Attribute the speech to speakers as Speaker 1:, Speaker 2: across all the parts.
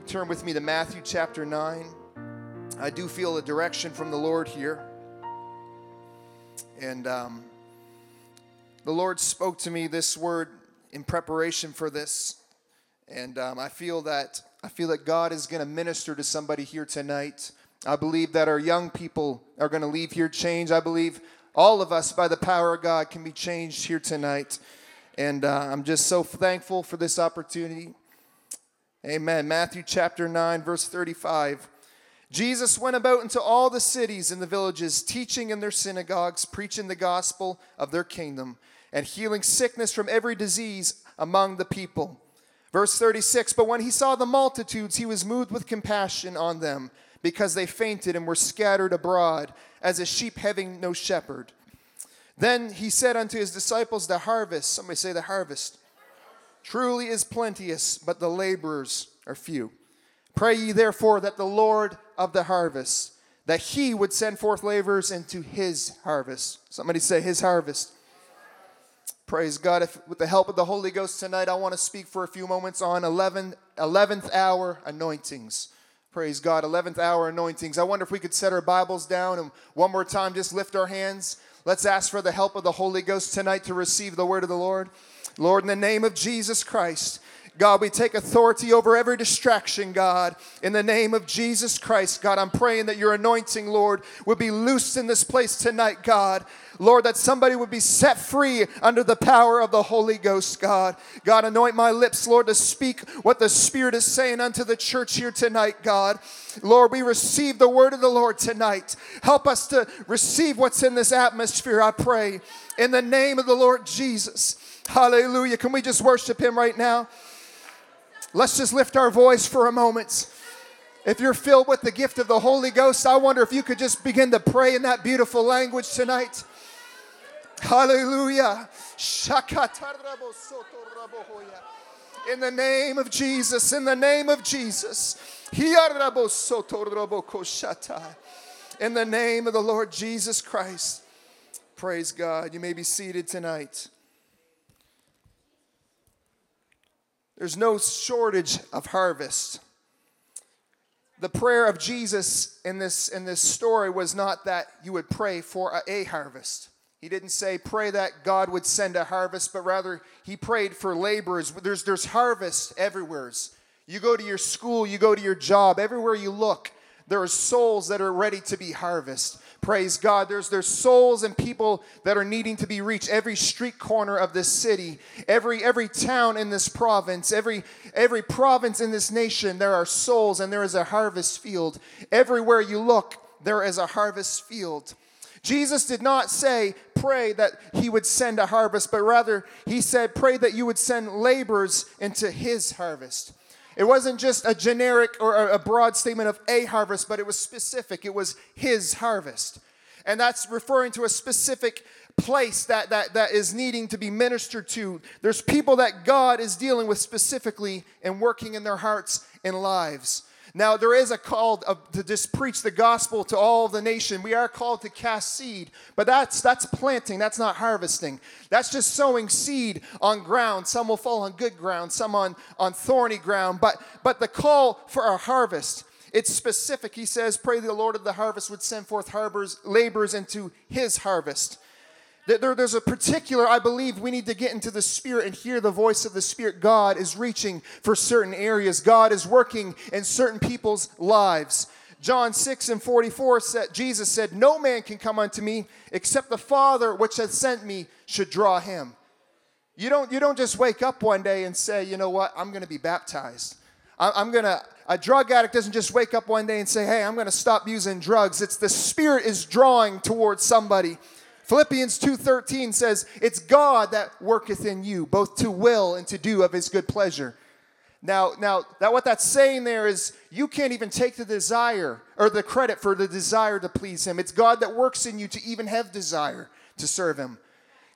Speaker 1: turn with me to Matthew chapter 9. I do feel a direction from the Lord here. And um, the Lord spoke to me this word in preparation for this. And um, I feel that I feel that God is going to minister to somebody here tonight. I believe that our young people are going to leave here changed. I believe all of us, by the power of God, can be changed here tonight. And uh, I'm just so thankful for this opportunity. Amen. Matthew chapter 9, verse 35. Jesus went about into all the cities and the villages, teaching in their synagogues, preaching the gospel of their kingdom, and healing sickness from every disease among the people. Verse 36 But when he saw the multitudes, he was moved with compassion on them, because they fainted and were scattered abroad, as a sheep having no shepherd. Then he said unto his disciples, The harvest, somebody say, the harvest, truly is plenteous, but the laborers are few. Pray ye therefore that the Lord of the harvest, that he would send forth laborers into his harvest. Somebody say, His harvest. Praise God. If, with the help of the Holy Ghost tonight, I want to speak for a few moments on 11, 11th hour anointings. Praise God. 11th hour anointings. I wonder if we could set our Bibles down and one more time just lift our hands. Let's ask for the help of the Holy Ghost tonight to receive the word of the Lord. Lord, in the name of Jesus Christ, God, we take authority over every distraction, God, in the name of Jesus Christ. God, I'm praying that your anointing, Lord, would be loosed in this place tonight, God. Lord, that somebody would be set free under the power of the Holy Ghost, God. God, anoint my lips, Lord, to speak what the Spirit is saying unto the church here tonight, God. Lord, we receive the word of the Lord tonight. Help us to receive what's in this atmosphere, I pray. In the name of the Lord Jesus. Hallelujah. Can we just worship him right now? Let's just lift our voice for a moment. If you're filled with the gift of the Holy Ghost, I wonder if you could just begin to pray in that beautiful language tonight. Hallelujah. In the name of Jesus, in the name of Jesus. In the name of the Lord Jesus Christ. Praise God. You may be seated tonight. There's no shortage of harvest. The prayer of Jesus in this, in this story was not that you would pray for a, a harvest. He didn't say, pray that God would send a harvest, but rather he prayed for laborers. There's, there's harvest everywhere. You go to your school, you go to your job, everywhere you look, there are souls that are ready to be harvested. Praise God. There's, there's souls and people that are needing to be reached. Every street corner of this city, every, every town in this province, every, every province in this nation, there are souls and there is a harvest field. Everywhere you look, there is a harvest field. Jesus did not say, pray that he would send a harvest, but rather he said, pray that you would send laborers into his harvest. It wasn't just a generic or a broad statement of a harvest, but it was specific. It was his harvest. And that's referring to a specific place that, that, that is needing to be ministered to. There's people that God is dealing with specifically and working in their hearts and lives. Now, there is a call to just preach the gospel to all the nation. We are called to cast seed, but that's, that's planting, that's not harvesting. That's just sowing seed on ground. Some will fall on good ground, some on, on thorny ground. But, but the call for a harvest, it's specific. He says, Pray the Lord of the harvest would send forth harbors, laborers into his harvest. There, there's a particular, I believe we need to get into the Spirit and hear the voice of the Spirit. God is reaching for certain areas, God is working in certain people's lives. John 6 and 44 said, Jesus said, No man can come unto me except the Father which hath sent me should draw him. You don't, you don't just wake up one day and say, you know what, I'm going to be baptized. I'm going to, a drug addict doesn't just wake up one day and say, hey, I'm going to stop using drugs. It's the Spirit is drawing towards somebody Philippians 2:13 says, "It's God that worketh in you both to will and to do of his good pleasure." Now, now that what that's saying there is you can't even take the desire or the credit for the desire to please him. It's God that works in you to even have desire to serve him.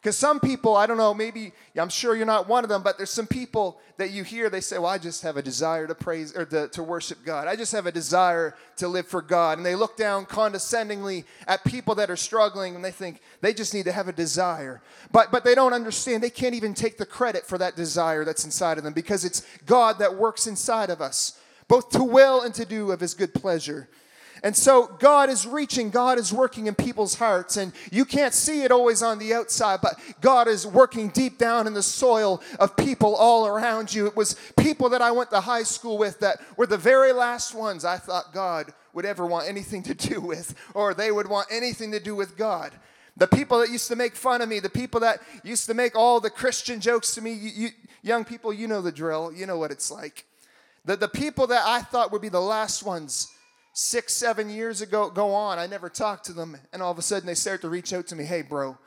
Speaker 1: Because some people, I don't know, maybe, I'm sure you're not one of them, but there's some people that you hear, they say, Well, I just have a desire to praise or to, to worship God. I just have a desire to live for God. And they look down condescendingly at people that are struggling and they think they just need to have a desire. But, but they don't understand, they can't even take the credit for that desire that's inside of them because it's God that works inside of us. both to will and to do of his good pleasure. And so God is reaching, God is working in people's hearts, and you can't see it always on the outside, but God is working deep down in the soil of people all around you. It was people that I went to high school with that were the very last ones I thought God would ever want anything to do with, or they would want anything to do with God. The people that used to make fun of me, the people that used to make all the Christian jokes to me, you, you, young people, you know the drill, you know what it's like. The, the people that I thought would be the last ones six, seven years ago go on. I never talked to them, and all of a sudden they start to reach out to me. Hey, bro,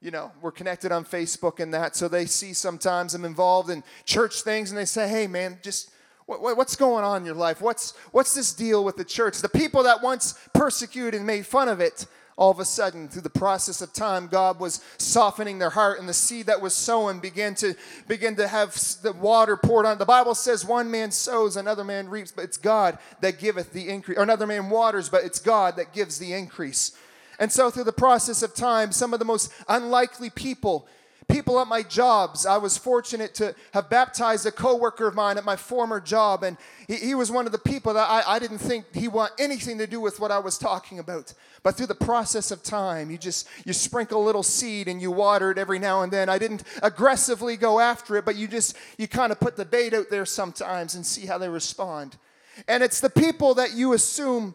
Speaker 1: you know, we're connected on Facebook and that. So they see sometimes I'm involved in church things, and they say, Hey, man, just what, what's going on in your life? What's what's this deal with the church? The people that once persecuted and made fun of it all of a sudden, through the process of time, God was softening their heart, and the seed that was sown began to begin to have the water poured on. The Bible says, "One man sows, another man reaps," but it's God that giveth the increase. Or another man waters, but it's God that gives the increase. And so, through the process of time, some of the most unlikely people people at my jobs. I was fortunate to have baptized a coworker of mine at my former job, and he, he was one of the people that I, I didn't think he want anything to do with what I was talking about. But through the process of time, you just you sprinkle a little seed and you water it every now and then. I didn't aggressively go after it, but you just you kind of put the bait out there sometimes and see how they respond. And it's the people that you assume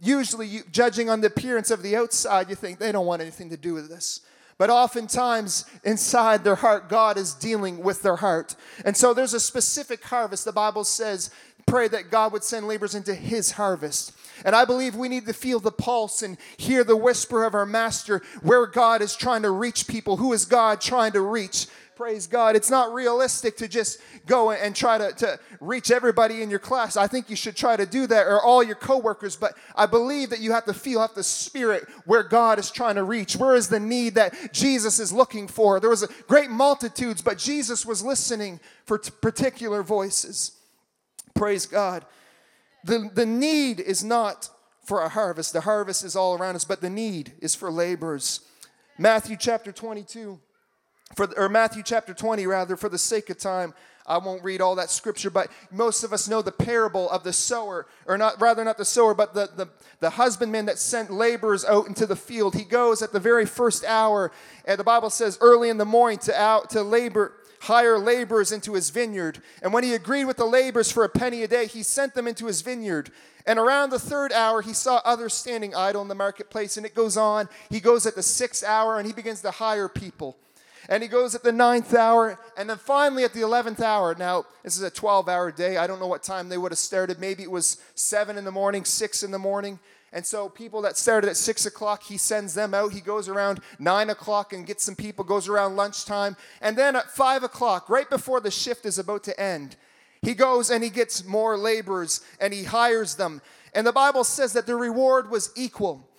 Speaker 1: usually you, judging on the appearance of the outside, you think they don't want anything to do with this. But oftentimes, inside their heart, God is dealing with their heart. And so there's a specific harvest. The Bible says, pray that God would send laborers into his harvest. And I believe we need to feel the pulse and hear the whisper of our master where God is trying to reach people. Who is God trying to reach? Praise God. It's not realistic to just go and try to, to reach everybody in your class. I think you should try to do that or all your coworkers, but I believe that you have to feel, have the spirit where God is trying to reach. Where is the need that Jesus is looking for? There was a great multitudes, but Jesus was listening for t- particular voices. Praise God. The, the need is not for a harvest. The harvest is all around us, but the need is for laborers. Matthew chapter 22 for or Matthew chapter 20 rather for the sake of time I won't read all that scripture but most of us know the parable of the sower or not rather not the sower but the the, the husbandman that sent laborers out into the field. He goes at the very first hour and the Bible says early in the morning to out to labor hire laborers into his vineyard. And when he agreed with the laborers for a penny a day he sent them into his vineyard. And around the third hour, he saw others standing idle in the marketplace, and it goes on. He goes at the sixth hour and he begins to hire people and he goes at the ninth hour, and then finally at the 11th hour. Now, this is a 12 hour day. I don't know what time they would have started. Maybe it was 7 in the morning, 6 in the morning. And so, people that started at 6 o'clock, he sends them out. He goes around 9 o'clock and gets some people, goes around lunchtime. And then at 5 o'clock, right before the shift is about to end, he goes and he gets more laborers and he hires them. And the Bible says that the reward was equal.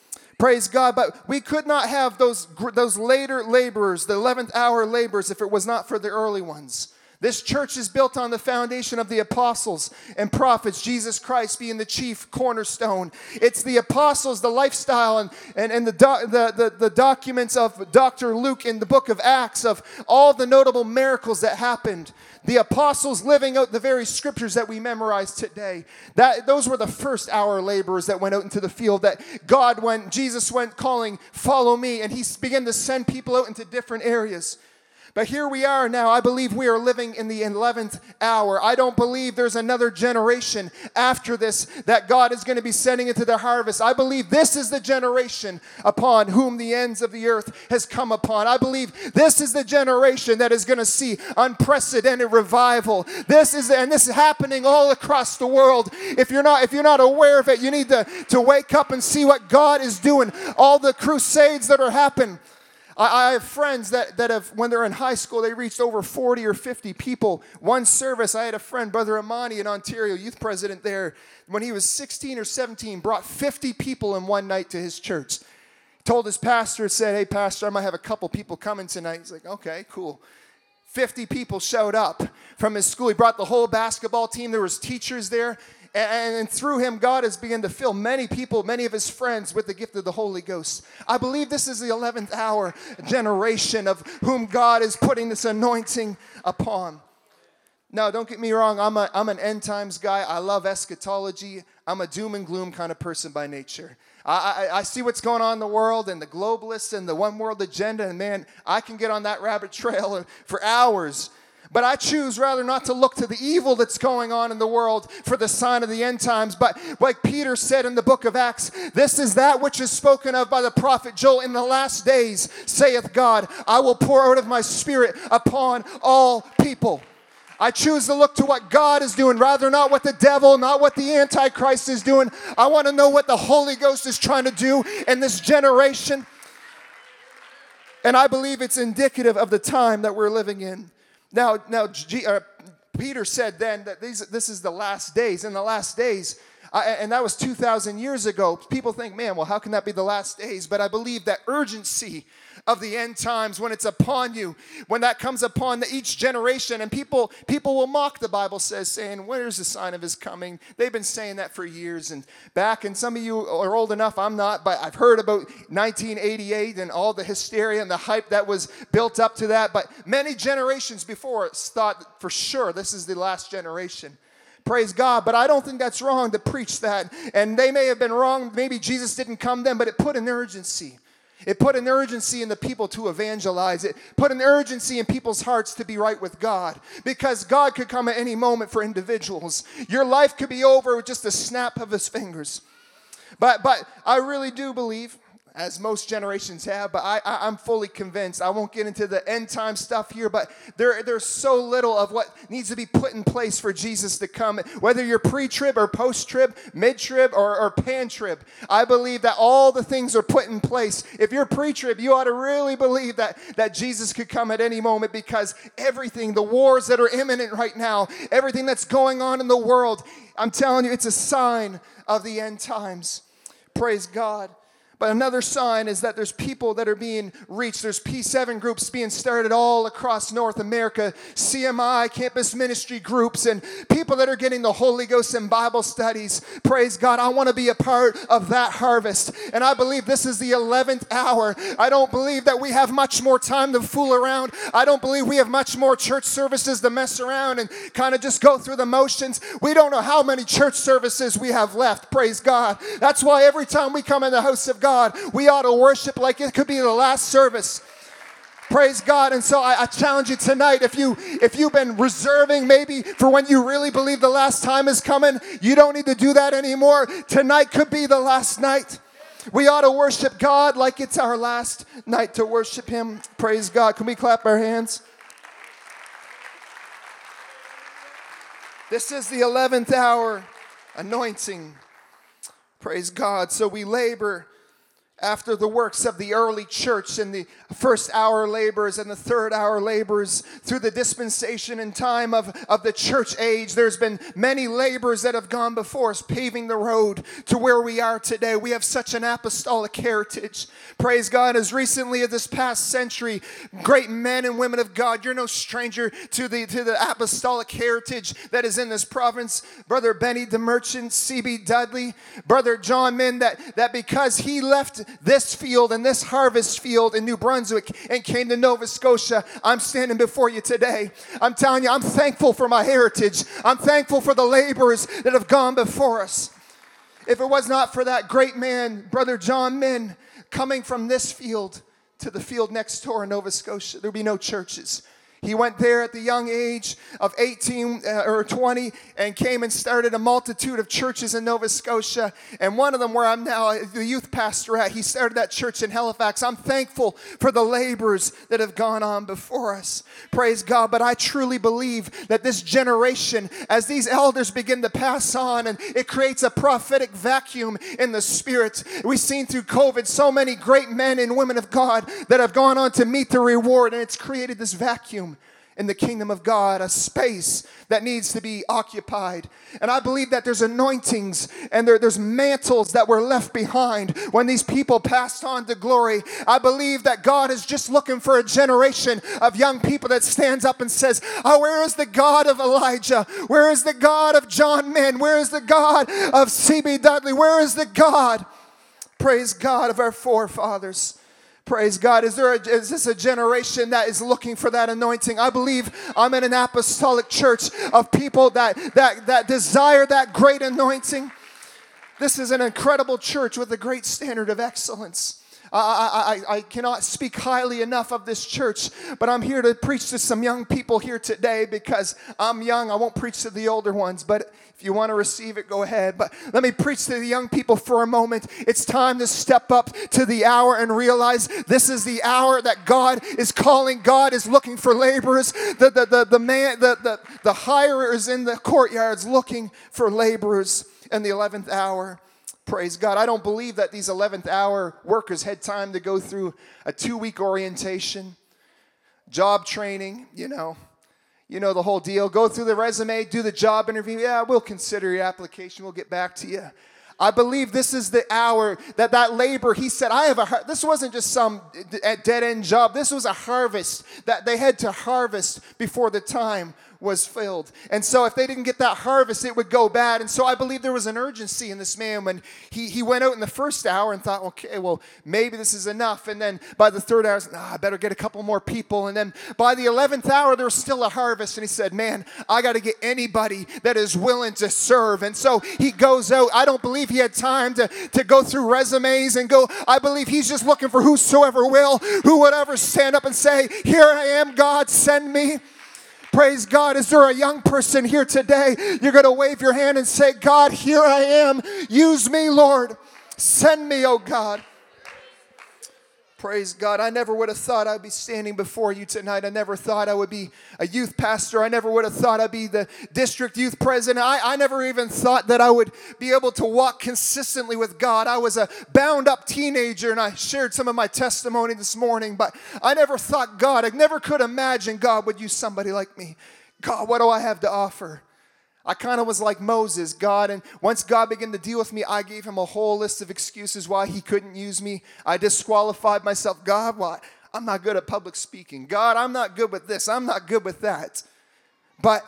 Speaker 1: Praise God. But we could not have those, those later laborers, the 11th hour laborers, if it was not for the early ones. This church is built on the foundation of the apostles and prophets, Jesus Christ being the chief cornerstone. It's the apostles, the lifestyle, and, and, and the, the, the, the documents of Dr. Luke in the book of Acts of all the notable miracles that happened. The apostles living out the very scriptures that we memorize today. That, those were the first hour laborers that went out into the field that God, went, Jesus went calling, follow me, and he began to send people out into different areas. But here we are now. I believe we are living in the 11th hour. I don't believe there's another generation after this that God is going to be sending into the harvest. I believe this is the generation upon whom the ends of the earth has come upon. I believe this is the generation that is going to see unprecedented revival. This is and this is happening all across the world. If you're not if you're not aware of it, you need to to wake up and see what God is doing. All the crusades that are happening I, I have friends that, that have, when they're in high school, they reached over 40 or 50 people. One service, I had a friend, Brother Amani in Ontario, youth president there, when he was 16 or 17, brought 50 people in one night to his church. Told his pastor, said, Hey, Pastor, I might have a couple people coming tonight. He's like, Okay, cool. 50 people showed up from his school. He brought the whole basketball team. There was teachers there. And, and through him, God has begun to fill many people, many of his friends, with the gift of the Holy Ghost. I believe this is the 11th hour generation of whom God is putting this anointing upon. Now, don't get me wrong, I'm, a, I'm an end times guy. I love eschatology. I'm a doom and gloom kind of person by nature. I, I, I, see what's going on in the world and the globalists and the one world agenda, and man, I can get on that rabbit trail for hours. But I choose rather not to look to the evil that's going on in the world for the sign of the end times. But like Peter said in the book of Acts, this is that which is spoken of by the prophet Joel. In the last days, saith God, I will pour out of my spirit upon all people. I choose to look to what God is doing, rather not what the devil, not what the Antichrist is doing. I want to know what the Holy Ghost is trying to do in this generation. And I believe it's indicative of the time that we're living in. Now, now G, uh, Peter said then that these, this is the last days. In the last days, I, and that was 2,000 years ago. People think, man, well, how can that be the last days? But I believe that urgency of the end times when it's upon you when that comes upon the, each generation and people people will mock the bible says saying where's the sign of his coming they've been saying that for years and back and some of you are old enough i'm not but i've heard about 1988 and all the hysteria and the hype that was built up to that but many generations before us thought for sure this is the last generation Praise God. But I don't think that's wrong to preach that. And they may have been wrong. Maybe Jesus didn't come then, but it put an urgency. It put an urgency in the people to evangelize. It put an urgency in people's hearts to be right with God because God could come at any moment for individuals. Your life could be over with just a snap of his fingers. But, but I really do believe as most generations have, but I, I, am fully convinced. I won't get into the end time stuff here, but there, there's so little of what needs to be put in place for Jesus to come. Whether you're pre trib or post trib, mid trib or, or pan trib, I believe that all the things are put in place. If you're pre trib, you ought to really believe that, that Jesus could come at any moment because everything, the wars that are imminent right now, everything that's going on in the world, I'm telling you, it's a sign of the end times. Praise God. But another sign is that there's people that are being reached. There's P7 groups being started all across North America, CMI, campus ministry groups, and people that are getting the Holy Ghost in Bible studies. Praise God. I want to be a part of that harvest. And I believe this is the 11th hour. I don't believe that we have much more time to fool around. I don't believe we have much more church services to mess around and kind of just go through the motions. We don't know how many church services we have left. Praise God. That's why every time we come in the house of God, God. We ought to worship like it could be the last service. Praise God. And so I, I, challenge you tonight if you if you've been reserving maybe for when you really believe the last time is coming, you don't need to do that anymore. Tonight could be the last night. We ought to worship God like it's our last night to worship Him. Praise God. Can we clap our hands? This is the 11th hour anointing. Praise God. So we labor after the works of the early church and the first hour labors and the third hour labors through the dispensation and time of, of the church age there's been many labors that have gone before us paving the road to where we are today. We have such an apostolic heritage. Praise god. As recently as this past century great men and women of god you're no stranger to the to the apostolic heritage that is in this province. Brother benny DeMerchant cb dudley brother john min that that because he left this field and this harvest field in New Brunswick and came to Nova Scotia, I'm standing before you today. I'm telling you, I'm thankful for my heritage. I'm thankful for the laborers that have gone before us. If it was not for that great man, Brother John Min, coming from this field to the field next door in Nova Scotia, there'd be no churches. He went there at the young age of 18 uh, or 20 and came and started a multitude of churches in Nova Scotia. And one of them, where I'm now the youth pastor at, he started that church in Halifax. I'm thankful for the labors that have gone on before us. Praise God. But I truly believe that this generation, as these elders begin to pass on, and it creates a prophetic vacuum in the spirit. We've seen through COVID so many great men and women of God that have gone on to meet the reward, and it's created this vacuum in the kingdom of God, a space that needs to be occupied. And I believe that there's anointings and there, there's mantles that were left behind when these people passed on to glory. I believe that God is just looking for a generation of young people that stands up and says, Oh, where is the God of Elijah? Where is the God of John Min? Where is the God of C.B. Dudley? Where is the God, praise God, of our forefathers? Praise God. Is there a, is this a generation that is looking for that anointing? I believe I'm in an apostolic church of people that that that desire that great anointing. This is an incredible church with a great standard of excellence. I, I, I, cannot speak highly enough of this church, but I'm here to preach to some young people here today because I'm young. I won't preach to the older ones, but if you want to receive it, go ahead. But let me preach to the young people for a moment. It's time to step up to the hour and realize this is the hour that God is calling. God is looking for laborers. The, the, the, the man, the, the, the hirer is in the courtyards looking for laborers in the 11th hour. Praise God. I don't believe that these 11th hour workers had time to go through a two week orientation, job training, you know. You know the whole deal. Go through the resume, do the job interview. Yeah, we'll consider your application. We'll get back to you. I believe this is the hour that that labor, he said, I have a, this wasn't just some dead end job. This was a harvest that they had to harvest before the time was filled. And so if they didn't get that harvest, it would go bad. And so I believe there was an urgency in this man when he, he went out in the first hour and thought, okay, well, maybe this is enough. And then by the third hour, oh, I better get a couple more people. And then by the 11th hour, there was still a harvest. And he said, man, I got to get anybody that is willing to serve. And so he goes out. I don't believe he had time to, to go through resumes and go. I believe he's just looking for whosoever will, who would ever stand up and say, Here I am, God, send me. Praise God. Is there a young person here today? You're going to wave your hand and say, God, here I am. Use me, Lord. Send me, oh God. Praise God. I never would have thought I'd be standing before you tonight. I never thought I would be a youth pastor. I never would have thought I'd be the district youth president. I, I never even thought that I would be able to walk consistently with God. I was a bound up teenager and I shared some of my testimony this morning, but I never thought God, I never could imagine God would use somebody like me. God, what do I have to offer? I kind of was like Moses, God, and once God began to deal with me, I gave him a whole list of excuses why he couldn't use me. I disqualified myself. God, why? I'm not good at public speaking. God, I'm not good with this. I'm not good with that. But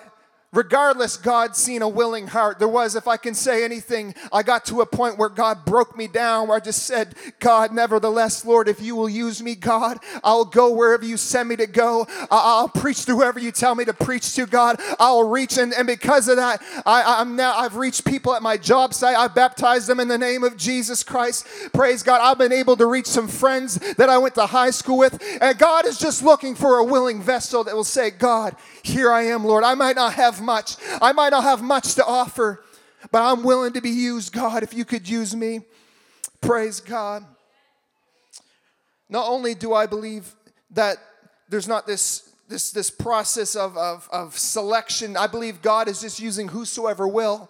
Speaker 1: Regardless, God seen a willing heart. There was, if I can say anything, I got to a point where God broke me down, where I just said, God, nevertheless, Lord, if you will use me, God, I'll go wherever you send me to go. I'll preach to whoever you tell me to preach to, God. I'll reach, and, and because of that, I, I'm now, I've reached people at my job site. I've baptized them in the name of Jesus Christ. Praise God. I've been able to reach some friends that I went to high school with. And God is just looking for a willing vessel that will say, God, here I am, Lord. I might not have much. I might not have much to offer, but I'm willing to be used, God, if you could use me. Praise God. Not only do I believe that there's not this this, this process of, of, of selection, I believe God is just using whosoever will.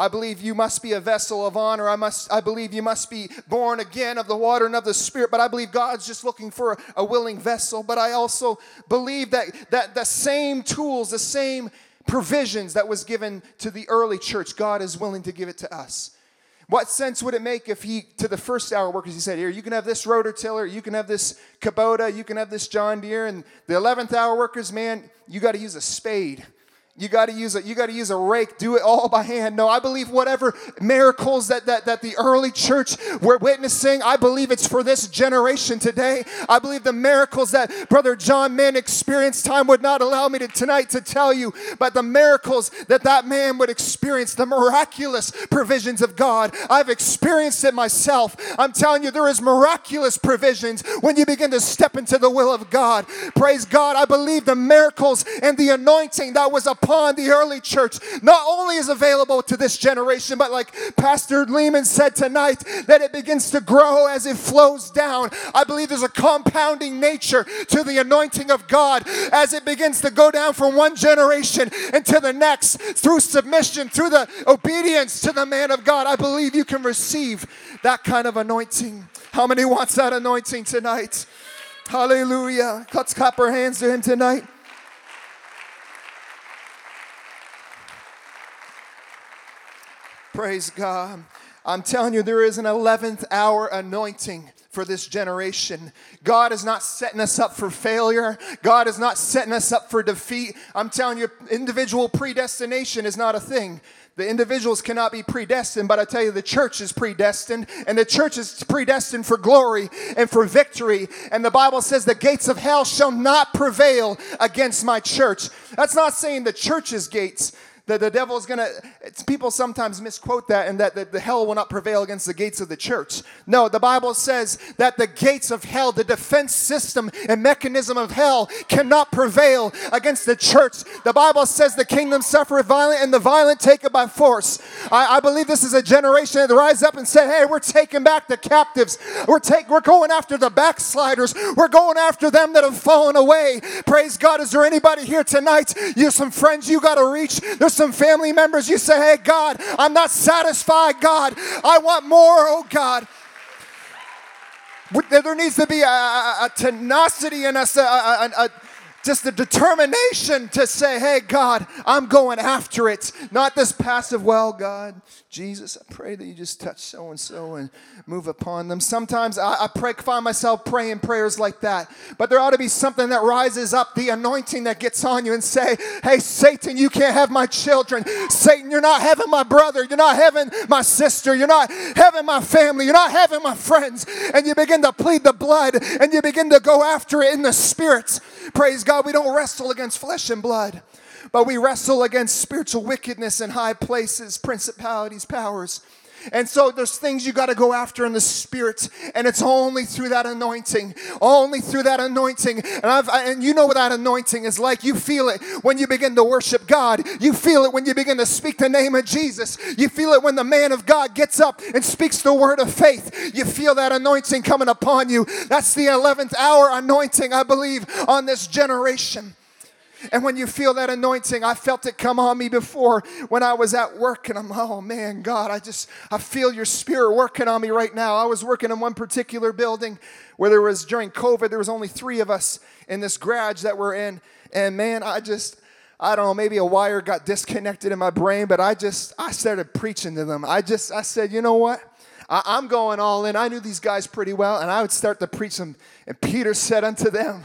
Speaker 1: I believe you must be a vessel of honor. I must I believe you must be born again of the water and of the spirit. But I believe God's just looking for a, willing vessel. But I also believe that that the same tools, the same provisions that was given to the early church, God is willing to give it to us. What sense would it make if he, to the first hour workers, he said, Here, you can have this rototiller, you can have this Kubota, you can have this John Deere, and the 11th hour workers, man, you got to use a spade. You got to use a you got to use a rake. Do it all by hand. No, I believe whatever miracles that, that that the early church were witnessing, I believe it's for this generation today. I believe the miracles that Brother John Mann experienced, time would not allow me to tonight to tell you, but the miracles that that man would experience, the miraculous provisions of God. I've experienced it myself. I'm telling you, there is miraculous provisions when you begin to step into the will of God. Praise God. I believe the miracles and the anointing that was upon upon the early church not only is available to this generation, but like Pastor Lehman said tonight, that it begins to grow as it flows down. I believe there's a compounding nature to the anointing of God as it begins to go down from one generation into the next through submission, through the obedience to the man of God. I believe you can receive that kind of anointing. How many wants that anointing tonight? Hallelujah. Let's clap our hands to him tonight. Praise God. I'm telling you, there is an 11th hour anointing for this generation. God is not setting us up for failure. God is not setting us up for defeat. I'm telling you, individual predestination is not a thing. The individuals cannot be predestined, but I tell you, the church is predestined, and the church is predestined for glory and for victory. And the Bible says, The gates of hell shall not prevail against my church. That's not saying the church's gates, that the devil is to, people sometimes misquote that and that the, the hell will not prevail against the gates of the church. No, the Bible says that the gates of hell, the defense system and mechanism of hell cannot prevail against the church. The Bible says the kingdom suffereth violent and the violent take it by force. I, I believe this is a generation that rise up and say, hey, we're taking back the captives. We're, take, we're going after the backsliders. We're going after them that have fallen away. Praise God. Is there anybody here tonight? You some friends you got to reach. There's some family members, you say, Hey, God, I'm not satisfied, God. I want more, oh God. There needs to be a, a, tenacity in us, a, a just the determination to say, hey, God, I'm going after it. Not this passive, well, God, Jesus, I pray that you just touch so and so and move upon them. Sometimes I, I pray, find myself praying prayers like that. But there ought to be something that rises up, the anointing that gets on you and say, hey, Satan, you can't have my children. Satan, you're not having my brother. You're not having my sister. You're not having my family. You're not having my friends. And you begin to plead the blood and you begin to go after it in the spirits. Praise God. God, we don't wrestle against flesh and blood, but we wrestle against spiritual wickedness in high places, principalities, powers. And so there's things you got to go after in the spirit, and it's only through that anointing, only through that anointing. And I've and you know what that anointing is like. You feel it when you begin to worship God. You feel it when you begin to speak the name of Jesus. You feel it when the man of God gets up and speaks the word of faith. You feel that anointing coming upon you. That's the 11th hour anointing, I believe, on this generation. And when you feel that anointing, I felt it come on me before when I was at work, and I'm, oh man, God, I just, I feel your spirit working on me right now. I was working in one particular building where there was, during COVID, there was only three of us in this garage that we're in. And man, I just, I don't know, maybe a wire got disconnected in my brain, but I just, I started preaching to them. I just, I said, you know what? I, am going all in. I knew these guys pretty well, and I would start to preach them. And Peter said unto them,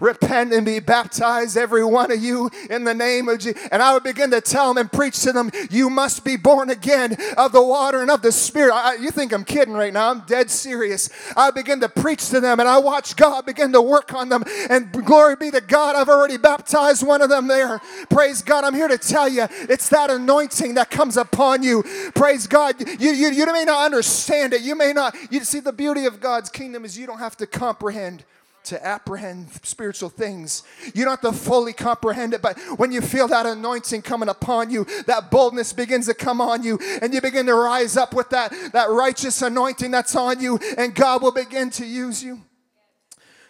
Speaker 1: Repent and be baptized, every one of you, in the name of Jesus. And I would begin to tell them and preach to them, You must be born again of the water and of the Spirit. I, you think I'm kidding right now? I'm dead serious. I begin to preach to them, and I watch God begin to work on them. And glory be to God, I've already baptized one of them there. Praise God. I'm here to tell you, it's that anointing that comes upon you. Praise God. You, you, you may not understand it. You may not. You see, the beauty of God's kingdom is you don't have to comprehend to apprehend spiritual things. You don't have to fully comprehend it, but when you feel that anointing coming upon you, that boldness begins to come on you, and you begin to rise up with that, that righteous anointing that's on you, and God will begin to use you.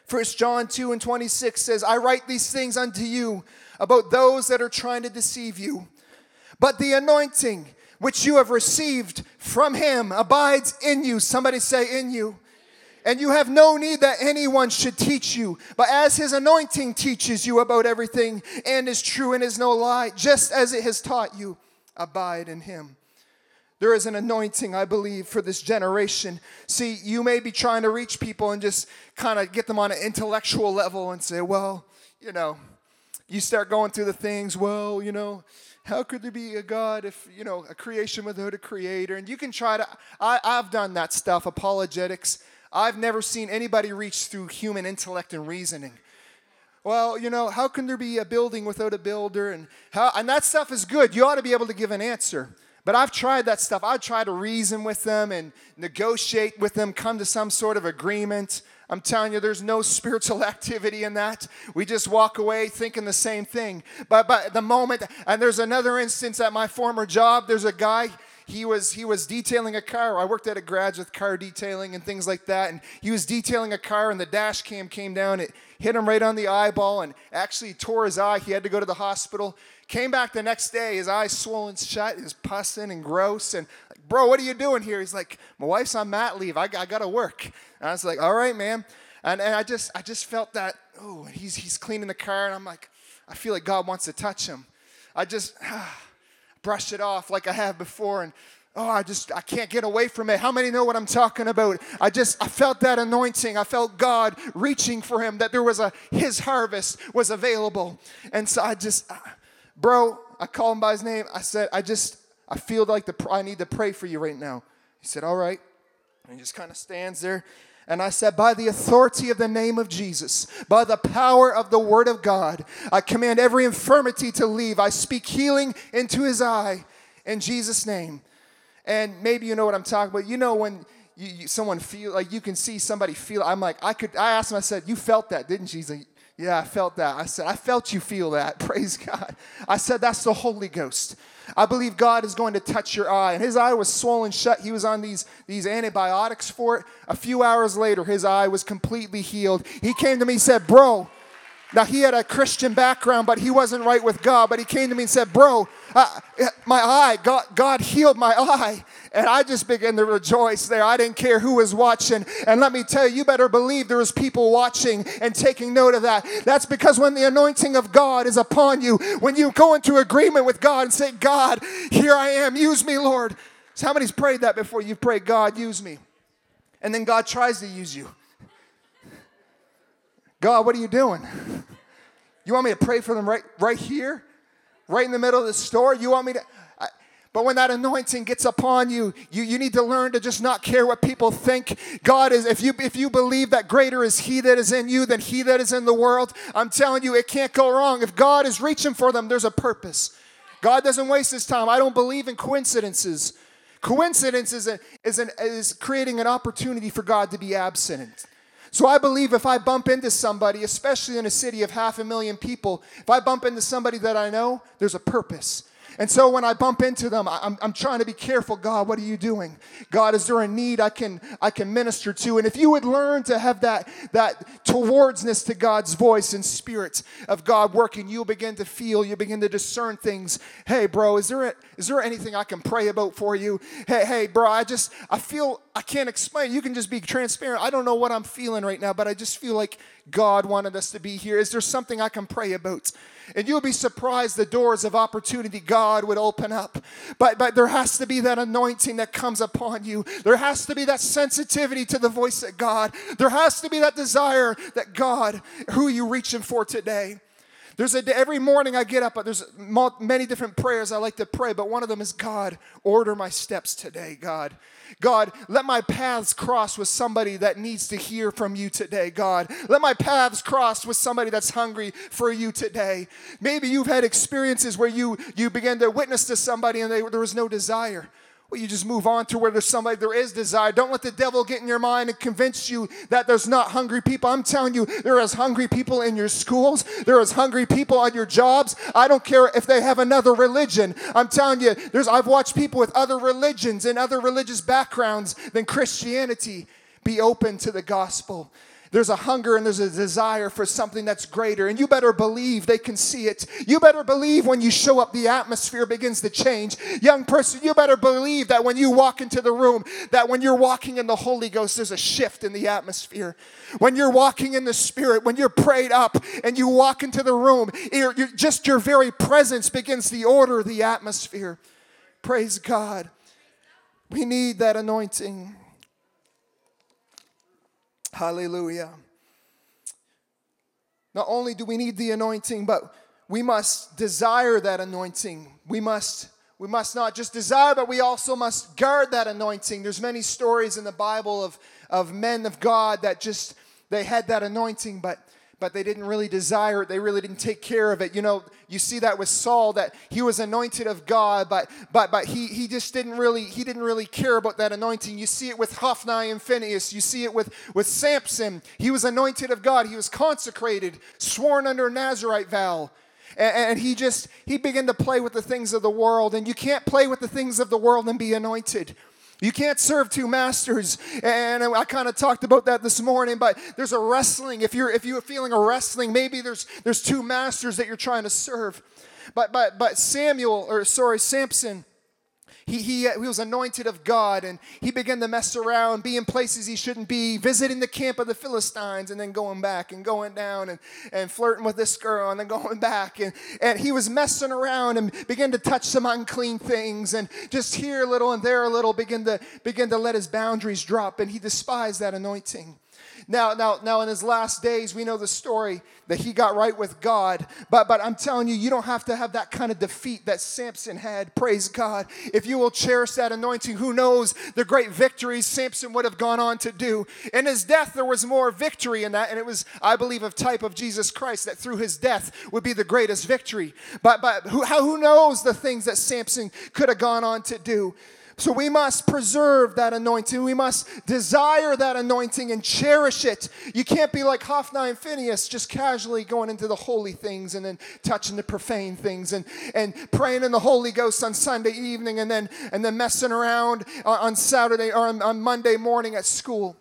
Speaker 1: First John 2 and 26 says, I write these things unto you about those that are trying to deceive you. But the anointing which you have received from him abides in you. Somebody say, in you and you have no need that anyone should teach you. But as his anointing teaches you about everything and is true and is no lie, just as it has taught you, abide in him. There is an anointing, I believe, for this generation. See, you may be trying to reach people and just kind of get them on an intellectual level and say, well, you know, you start going through the things, well, you know, how could there be a God if, you know, a creation without a creator? And you can try to, I, I've done that stuff, apologetics. I've never seen anybody reach through human intellect and reasoning. Well, you know, how can there be a building without a builder? And how and that stuff is good. You ought to be able to give an answer. But I've tried that stuff. I try to reason with them and negotiate with them, come to some sort of agreement. I'm telling you, there's no spiritual activity in that. We just walk away thinking the same thing. But but the moment, and there's another instance at my former job. There's a guy he was he was detailing a car. I worked at a garage with car detailing and things like that, and he was detailing a car, and the dash cam came down. It hit him right on the eyeball, and actually tore his eye. He had to go to the hospital. Came back the next day, his eyes swollen shut, his pussing and gross. And like, bro, what are you doing here? He's like, my wife's on mat leave. I, I gotta work. And I was like, all right, man. And, and I just I just felt that. Oh, he's he's cleaning the car, and I'm like, I feel like God wants to touch him. I just. Ah, brush it off like I have before. And Oh, I just I can't get away from it. How many know what I'm talking about? I just I felt that anointing. I felt God reaching for him that there was a his harvest was available. And so I just bro, I called him by his name. I said, "I just I feel like the I need to pray for you right now." He said, "All right." And he just kind of stands there. And I said, By the authority of the name of Jesus, by the power of the word of God, I command every infirmity to leave. I speak healing into his eye in Jesus' name. And maybe you know what I'm talking about. You know when you, you, someone feel like you can see somebody feel. I'm like, I could. I asked him. I said, "You felt that, didn't you?" He's like, "Yeah, I felt that." I said, "I felt you feel that." Praise God. I said, "That's the Holy Ghost." I believe God is going to touch your eye. And his eye was swollen shut. He was on these, these antibiotics for it. A few hours later, his eye was completely healed. He came to me said, Bro, now, he had a Christian background, but he wasn't right with God. But he came to me and said, Bro, uh, my eye, God, God healed my eye. And I just began to rejoice there. I didn't care who was watching. And let me tell you, you better believe there was people watching and taking note of that. That's because when the anointing of God is upon you, when you go into agreement with God and say, God, here I am, use me, Lord. So, how many's prayed that before you pray, God, use me? And then God tries to use you. God, what are you doing? You want me to pray for them right, right here? Right in the middle of the store? You want me to. I, but when that anointing gets upon you, you, you need to learn to just not care what people think. God is, if you if you believe that greater is He that is in you than He that is in the world, I'm telling you, it can't go wrong. If God is reaching for them, there's a purpose. God doesn't waste his time. I don't believe in coincidences. Coincidence is, a, is, an, is creating an opportunity for God to be absent. So I believe if I bump into somebody, especially in a city of half a million people, if I bump into somebody that I know, there's a purpose. And so when I bump into them, I'm, I'm trying to be careful. God, what are you doing? God, is there a need I can I can minister to? And if you would learn to have that that towardsness to God's voice and spirit of God working, you'll begin to feel, you begin to discern things. Hey, bro, is there a, is there anything I can pray about for you? Hey, hey, bro, I just I feel I can't explain. You can just be transparent. I don't know what I'm feeling right now, but I just feel like God wanted us to be here. Is there something I can pray about? And you'll be surprised the doors of opportunity God would open up. But, but there has to be that anointing that comes upon you. There has to be that sensitivity to the voice of God. There has to be that desire that God, who are you reaching for today? There's a every morning I get up, there's many different prayers I like to pray, but one of them is God, order my steps today, God. God, let my paths cross with somebody that needs to hear from you today, God. Let my paths cross with somebody that's hungry for you today. Maybe you've had experiences where you you began to witness to somebody and they, there was no desire. Well, you just move on to where there's somebody, there is desire. Don't let the devil get in your mind and convince you that there's not hungry people. I'm telling you, there is hungry people in your schools, there is hungry people on your jobs. I don't care if they have another religion. I'm telling you, there's I've watched people with other religions and other religious backgrounds than Christianity be open to the gospel. There's a hunger and there's a desire for something that's greater. And you better believe they can see it. You better believe when you show up, the atmosphere begins to change. Young person, you better believe that when you walk into the room, that when you're walking in the Holy Ghost, there's a shift in the atmosphere. When you're walking in the Spirit, when you're prayed up and you walk into the room, you're, you're, just your very presence begins to order the atmosphere. Praise God. We need that anointing. Hallelujah. Not only do we need the anointing, but we must desire that anointing. We must we must not just desire, but we also must guard that anointing. There's many stories in the Bible of, of men of God that just they had that anointing, but but they didn't really desire it. They really didn't take care of it. You know, you see that with Saul that he was anointed of God, but but but he he just didn't really he didn't really care about that anointing. You see it with Hophni and Phinehas. You see it with with Samson. He was anointed of God. He was consecrated, sworn under a Nazarite vow. And he just he began to play with the things of the world. And you can't play with the things of the world and be anointed. You can't serve two masters. And I kind of talked about that this morning, but there's a wrestling. If you're if you're feeling a wrestling, maybe there's there's two masters that you're trying to serve. But but but Samuel or sorry, Samson he, he, uh, he was anointed of God and he began to mess around, be in places he shouldn't be, visiting the camp of the Philistines and then going back and going down and, and flirting with this girl and then going back. And, and he was messing around and began to touch some unclean things and just here a little and there a little, begin to, begin to let his boundaries drop. And he despised that anointing. Now, now, now, in his last days, we know the story that he got right with God. But, but I'm telling you, you don't have to have that kind of defeat that Samson had. Praise God. If you will cherish that anointing, who knows the great victories Samson would have gone on to do. In his death, there was more victory in that, and it was, I believe, a type of Jesus Christ that through his death would be the greatest victory. But, but who, how, who knows the things that Samson could have gone on to do? So we must preserve that anointing. We must desire that anointing and cherish it. You can't be like Hophni and Phinehas, just casually going into the holy things and then touching the profane things and, and praying in the Holy Ghost on Sunday evening and then, and then messing around on Saturday or on, on Monday morning at school.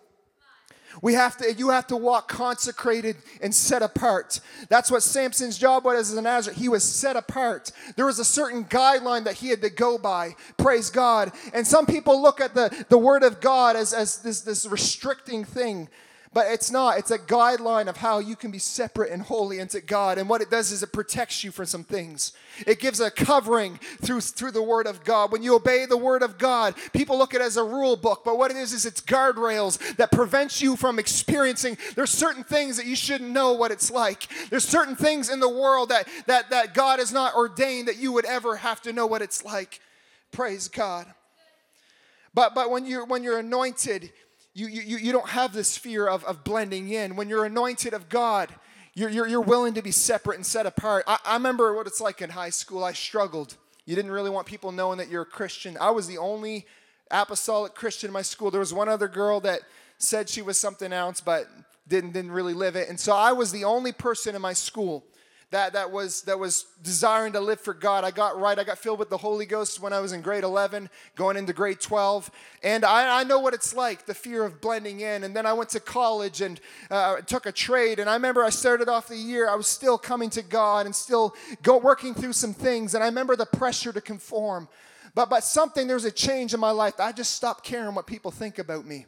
Speaker 1: We have to, you have to walk consecrated and set apart. That's what Samson's job was as an Nazarite. He was set apart. There was a certain guideline that he had to go by. Praise God. And some people look at the, the word of God as, as this, this restricting thing. But it's not. It's a guideline of how you can be separate and holy unto God. And what it does is it protects you from some things. It gives a covering through, through the Word of God. When you obey the Word of God, people look at it as a rule book. But what it is, is it's guardrails that prevents you from experiencing. There's certain things that you shouldn't know what it's like. There's certain things in the world that, that, that God has not ordained that you would ever have to know what it's like. Praise God. But, but when, you're, when you're anointed, you, you, you don't have this fear of, of blending in. When you're anointed of God, you're, you're, you're willing to be separate and set apart. I, I remember what it's like in high school. I struggled. You didn't really want people knowing that you're a Christian. I was the only apostolic Christian in my school. There was one other girl that said she was something else, but didn't, didn't really live it. And so I was the only person in my school that, that, was, that was desiring to live for God. I got right. I got filled with the Holy Ghost when I was in grade 11, going into grade 12. And I, I know what it's like, the fear of blending in. And then I went to college and uh, took a trade. And I remember I started off the year, I was still coming to God and still go, working through some things. And I remember the pressure to conform. But, but something, there was a change in my life. I just stopped caring what people think about me.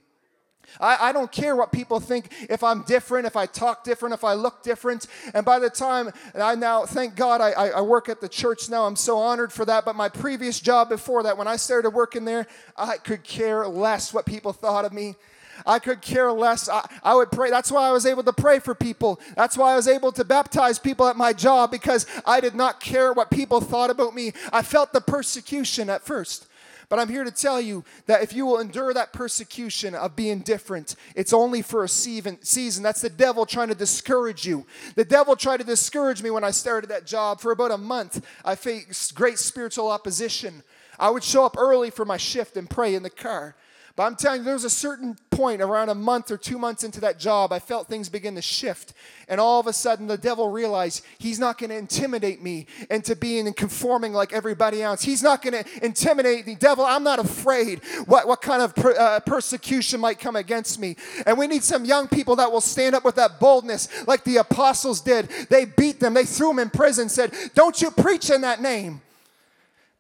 Speaker 1: I, I, don't care what people think if I'm different, if I talk different, if I look different. And by the time I now, thank God, I, I, work at the church now. I'm so honored for that. But my previous job before that, when I started working there, I could care less what people thought of me. I could care less. I, I would pray. That's why I was able to pray for people. That's why I was able to baptize people at my job because I did not care what people thought about me. I felt the persecution at first. But I'm here to tell you that if you will endure that persecution of being different, it's only for a season. That's the devil trying to discourage you. The devil tried to discourage me when I started that job. For about a month, I faced great spiritual opposition. I would show up early for my shift and pray in the car. But I'm telling you, there was a certain point around a month or two months into that job, I felt things begin to shift. And all of a sudden, the devil realized he's not going to intimidate me into being and conforming like everybody else. He's not going to intimidate the devil. I'm not afraid what, what kind of per, uh, persecution might come against me. And we need some young people that will stand up with that boldness like the apostles did. They beat them, they threw them in prison, said, Don't you preach in that name.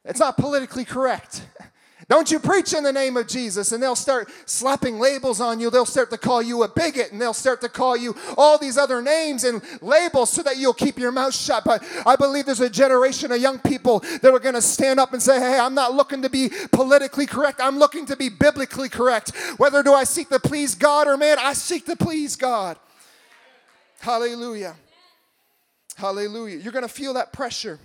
Speaker 1: It's not politically correct. Don't you preach in the name of Jesus? And they'll start slapping labels on you. They'll start to call you a bigot and they'll start to call you all these other names and labels so that you'll keep your mouth shut. But I believe there's a generation of young people that are going to stand up and say, Hey, I'm not looking to be politically correct. I'm looking to be biblically correct. Whether do I seek to please God or man, I seek to please God. Hallelujah. Hallelujah. You're going to feel that pressure.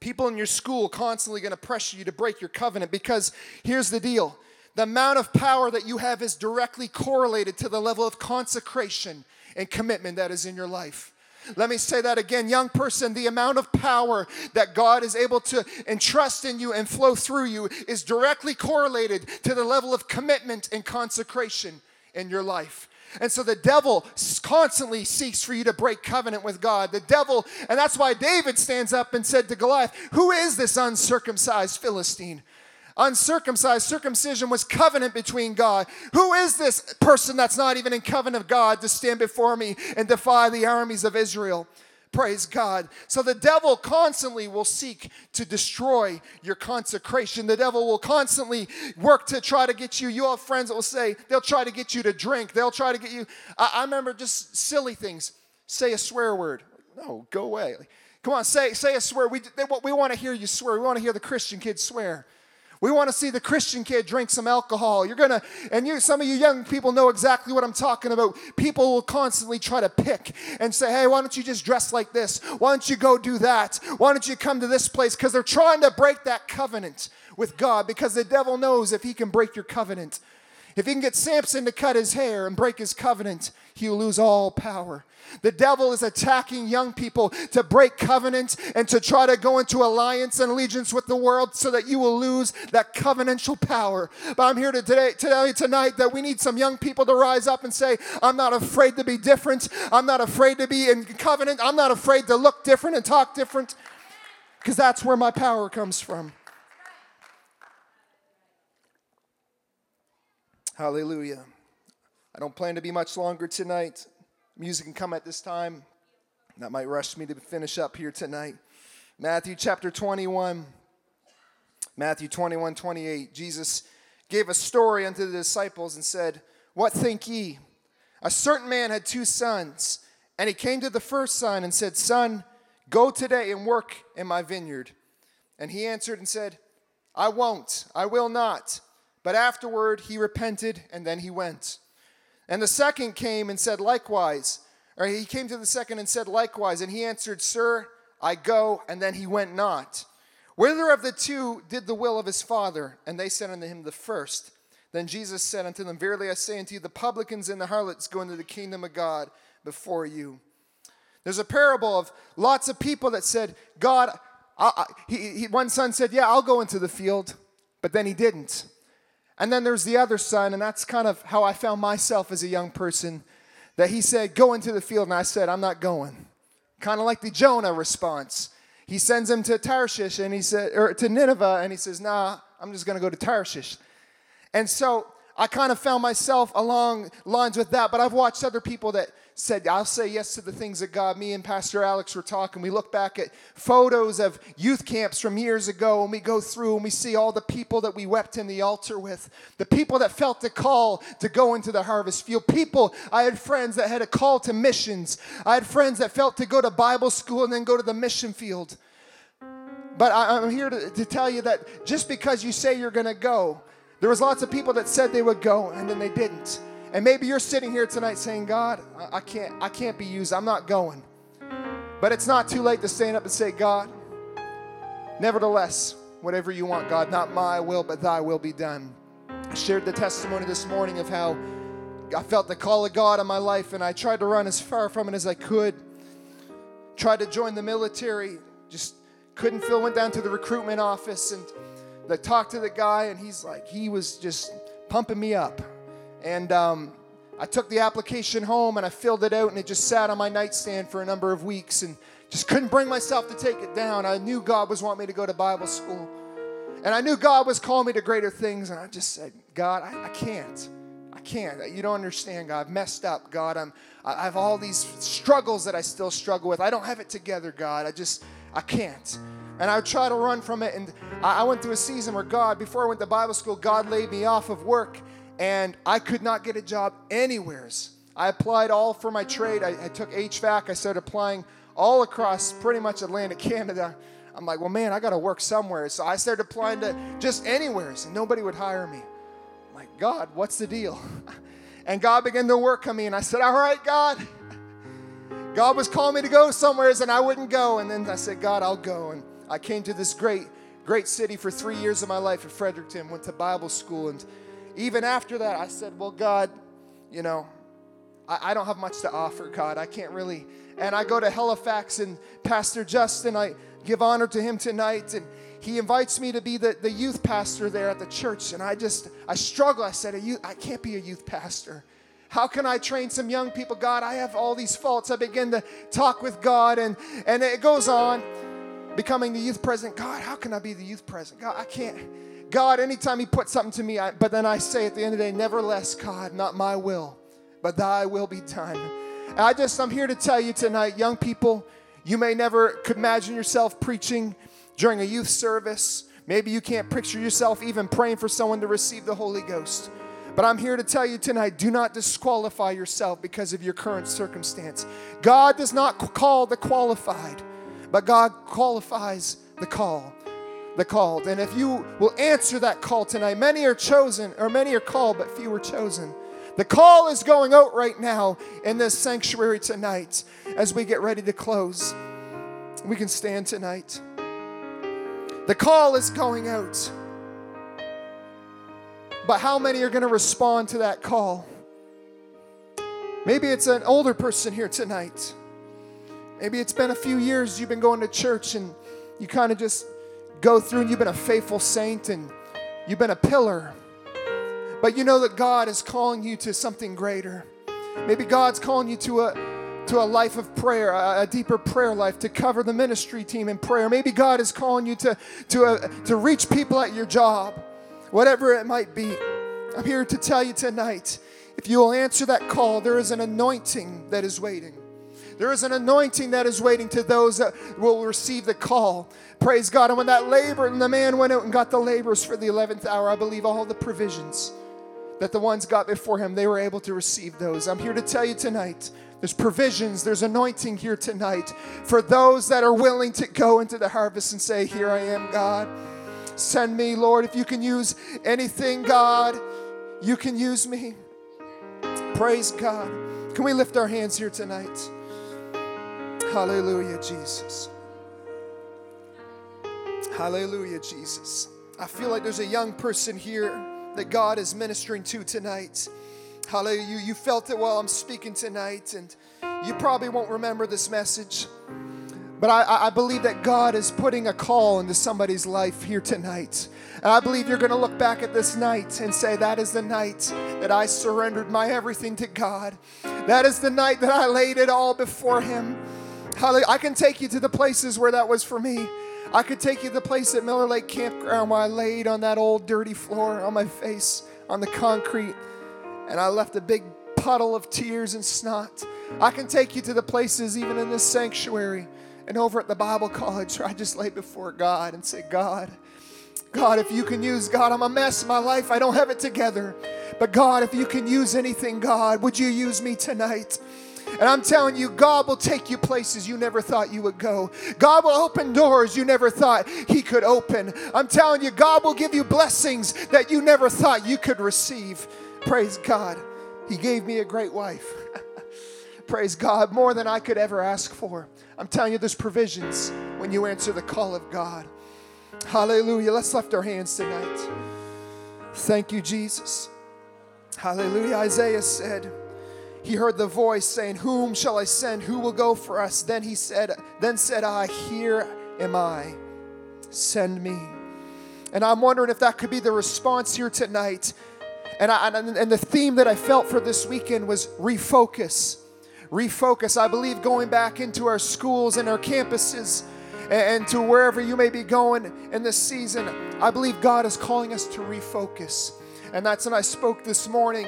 Speaker 1: People in your school constantly going to pressure you to break your covenant because here's the deal the amount of power that you have is directly correlated to the level of consecration and commitment that is in your life. Let me say that again. Young person, the amount of power that God is able to entrust in you and flow through you is directly correlated to the level of commitment and consecration in your life. And so the devil constantly seeks for you to break covenant with God. The devil, and that's why David stands up and said to Goliath, Who is this uncircumcised Philistine? Uncircumcised, circumcision was covenant between God. Who is this person that's not even in covenant of God to stand before me and defy the armies of Israel? Praise God. So the devil constantly will seek to destroy your consecration. The devil will constantly work to try to get you. You have friends that will say, they'll try to get you to drink. They'll try to get you. I, I remember just silly things. Say a swear word. No, go away. Come on, say, say a swear. We, we want to hear you swear. We want to hear the Christian kids swear. We want to see the Christian kid drink some alcohol. You're gonna, and you, some of you young people know exactly what I'm talking about. People will constantly try to pick and say, "Hey, why don't you just dress like this? Why don't you go do that? Why don't you come to this place?" Because they're trying to break that covenant with God. Because the devil knows if he can break your covenant, if he can get Samson to cut his hair and break his covenant, he will lose all power. The devil is attacking young people to break covenant and to try to go into alliance and allegiance with the world so that you will lose that covenantal power. But I'm here to today, today tonight that we need some young people to rise up and say, I'm not afraid to be different. I'm not afraid to be in covenant. I'm not afraid to look different and talk different because that's where my power comes from. Hallelujah. I don't plan to be much longer tonight. Music can come at this time. That might rush me to finish up here tonight. Matthew chapter 21. Matthew 21, 28. Jesus gave a story unto the disciples and said, What think ye? A certain man had two sons, and he came to the first son and said, Son, go today and work in my vineyard. And he answered and said, I won't, I will not. But afterward he repented and then he went. And the second came and said likewise. Or he came to the second and said likewise. And he answered, Sir, I go. And then he went not. Whither of the two did the will of his father? And they said unto him, The first. Then Jesus said unto them, Verily I say unto you, the publicans and the harlots go into the kingdom of God before you. There's a parable of lots of people that said, God, I, I, he, he, one son said, Yeah, I'll go into the field, but then he didn't. And then there's the other son, and that's kind of how I found myself as a young person. That he said, Go into the field. And I said, I'm not going. Kind of like the Jonah response. He sends him to Tarshish and he said, or to Nineveh, and he says, Nah, I'm just gonna go to Tarshish. And so I kind of found myself along lines with that, but I've watched other people that said, I'll say yes to the things of God. Me and Pastor Alex were talking. We look back at photos of youth camps from years ago, and we go through and we see all the people that we wept in the altar with, the people that felt the call to go into the harvest field. People, I had friends that had a call to missions. I had friends that felt to go to Bible school and then go to the mission field. But I, am here to, to tell you that just because you say you're going to go, there was lots of people that said they would go and then they didn't. And maybe you're sitting here tonight saying, God, I can't, I can't be used. I'm not going. But it's not too late to stand up and say, God, nevertheless, whatever you want, God, not my will, but thy will be done. I shared the testimony this morning of how I felt the call of God in my life, and I tried to run as far from it as I could. Tried to join the military, just couldn't feel. Went down to the recruitment office and talked to the guy, and he's like, he was just pumping me up. And um, I took the application home and I filled it out, and it just sat on my nightstand for a number of weeks and just couldn't bring myself to take it down. I knew God was wanting me to go to Bible school. And I knew God was calling me to greater things, and I just said, God, I, I can't. I can't. You don't understand, God. I've messed up, God. I'm, I have all these struggles that I still struggle with. I don't have it together, God. I just, I can't. And I would try to run from it. And I went through a season where God, before I went to Bible school, God laid me off of work and I could not get a job anywheres. I applied all for my trade. I, I took HVAC. I started applying all across pretty much Atlantic Canada. I'm like, well, man, I got to work somewhere. So I started applying to just anywheres, and nobody would hire me. I'm like, God, what's the deal? And God began to work on me, and I said, all right, God. God was calling me to go somewheres, and I wouldn't go. And then I said, God, I'll go. And I came to this great, great city for three years of my life at Fredericton, went to Bible school, and even after that, I said, Well, God, you know, I, I don't have much to offer, God. I can't really. And I go to Halifax, and Pastor Justin, I give honor to him tonight, and he invites me to be the, the youth pastor there at the church. And I just, I struggle. I said, I can't be a youth pastor. How can I train some young people? God, I have all these faults. I begin to talk with God, and, and it goes on. Becoming the youth president. God, how can I be the youth president? God, I can't. God, anytime He puts something to me, I, but then I say at the end of the day, nevertheless, God, not my will, but thy will be done. And I just, I'm here to tell you tonight, young people, You may never could imagine yourself preaching during a youth service. Maybe you can't picture yourself even praying for someone to receive the Holy Ghost. But I'm here to tell you tonight do not disqualify yourself because of your current circumstance. God does not call the qualified, but God qualifies the call. The called. And if you will answer that call tonight, many are chosen, or many are called, but few are chosen. The call is going out right now in this sanctuary tonight as we get ready to close. We can stand tonight. The call is going out. But how many are going to respond to that call? Maybe it's an older person here tonight. Maybe it's been a few years you've been going to church and you kind of just go through and you've been a faithful saint and you've been a pillar. But you know that God is calling you to something greater. Maybe God's calling you to a to a life of prayer, a, a, deeper prayer life, to cover the ministry team in prayer. Maybe God is calling you to, to, a, to reach people at your job whatever it might be. I'm here to tell you tonight if you will answer that call, there is an anointing that is waiting. There is an anointing that is waiting to those that will receive the call. Praise God. And when that labor, and the man went out and got the laborers for the 11th hour, I believe all the provisions that the ones got before him, they were able to receive those. I'm here to tell you tonight there's provisions, there's anointing here tonight for those that are willing to go into the harvest and say, Here I am, God. Send me, Lord. If you can use anything, God, you can use me. Praise God. Can we lift our hands here tonight? Hallelujah, Jesus. Hallelujah, Jesus. I feel like there's a young person here that God is ministering to tonight. Hallelujah. You, felt it while I'm speaking tonight, and you probably won't remember this message. But I, I, believe that God is putting a call into somebody's life here tonight. And I believe you're going to look back at this night and say, That is the night that I surrendered my everything to God. That is the night that I laid it all before Him. I can take you to the places where that was for me. I could take you to the place at Miller Lake Campground where I laid on that old dirty floor on my face on the concrete and I left a big puddle of tears and snot. I can take you to the places even in this sanctuary and over at the Bible college where I just lay before God and say, God, God, if you can use God, I'm a mess in my life. I don't have it together. But God, if you can use anything, God, would you use me tonight? And I'm telling you, God will take you places you never thought you would go. God will open doors you never thought He could open. I'm telling you, God will give you blessings that you never thought you could receive. Praise God. He gave me a great wife. Praise God, more than I could ever ask for. I'm telling you, there's provisions when you answer the call of God. Hallelujah. Let's lift our hands tonight. Thank you, Jesus. Hallelujah. Isaiah said, he heard the voice saying, Whom shall I send? Who will go for us? Then he said, Then said I, Here am I. Send me. And I'm wondering if that could be the response here tonight. And, I, and the theme that I felt for this weekend was refocus refocus. I believe going back into our schools and our campuses and to wherever you may be going in this season, I believe God is calling us to refocus. And that's when I spoke this morning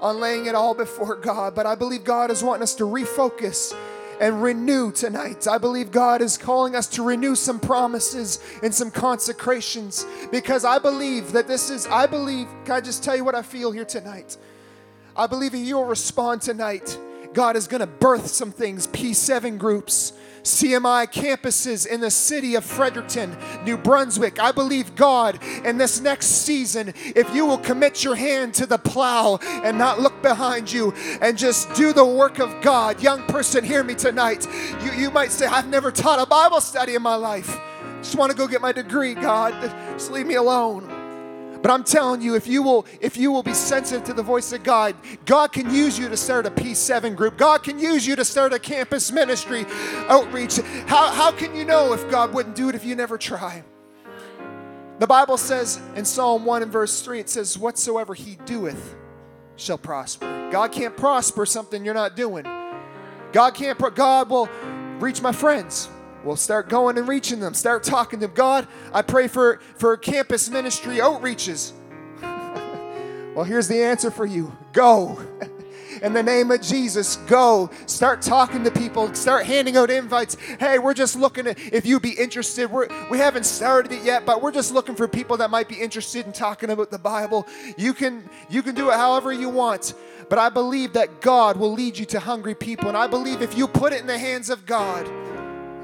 Speaker 1: on laying it all before God. But I believe God is wanting us to refocus and renew tonight. I believe God is calling us to renew some promises and some consecrations because I believe that this is, I believe, can I just tell you what I feel here tonight? I believe if you will respond tonight God is going to birth some things, P7 groups, CMI campuses in the city of Fredericton, New Brunswick. I believe God in this next season, if you will commit your hand to the plow and not look behind you and just do the work of God. Young person, hear me tonight. You, you might say, I've never taught a Bible study in my life. Just want to go get my degree, God. Just leave me alone. But I'm telling you, if you will, if you will be sensitive to the voice of God, God can use you to start a P7 group. God can use you to start a campus ministry outreach. How, how can you know if God wouldn't do it if you never try? The Bible says in Psalm 1 and verse 3, it says, Whatsoever he doeth shall prosper. God can't prosper something you're not doing. God can't, pro- God will reach my friends. We'll start going and reaching them, start talking to them. God, I pray for, for campus ministry outreaches. well, here's the answer for you go. in the name of Jesus, go. Start talking to people. Start handing out invites. Hey, we're just looking at if you'd be interested. We're, we haven't started it yet, but we're just looking for people that might be interested in talking about the Bible. You can you can do it however you want. But I believe that God will lead you to hungry people. And I believe if you put it in the hands of God,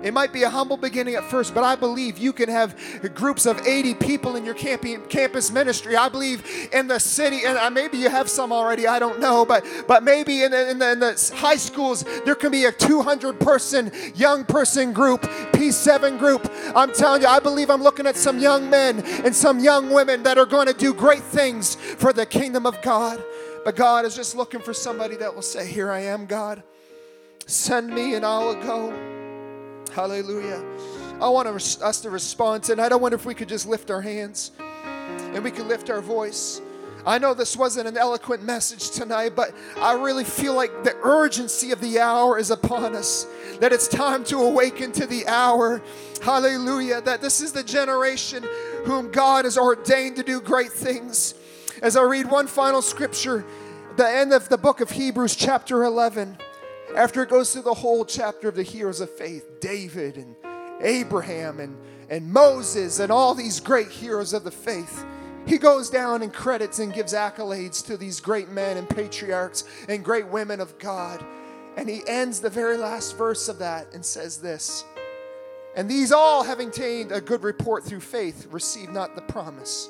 Speaker 1: it might be a humble beginning at first, but I believe you can have groups of 80 people in your campus ministry. I believe in the city, and uh, maybe you have some already, I don't know, but, but maybe in the, in, the, in the high schools, there can be a 200 person young person group, P7 group. I'm telling you, I believe I'm looking at some young men and some young women that are going to do great things for the kingdom of God. But God is just looking for somebody that will say, Here I am, God. Send me and I will go. Hallelujah. I want us to respond tonight. I don't wonder if we could just lift our hands and we could lift our voice. I know this wasn't an eloquent message tonight, but I really feel like the urgency of the hour is upon us. That it's time to awaken to the hour. Hallelujah. That this is the generation whom God has ordained to do great things. As I read one final scripture, the end of the book of Hebrews, chapter 11, after it goes through the whole chapter of the heroes of faith, David and Abraham and, and Moses and all these great heroes of the faith, he goes down and credits and gives accolades to these great men and patriarchs and great women of God. And he ends the very last verse of that and says this And these all, having obtained a good report through faith, received not the promise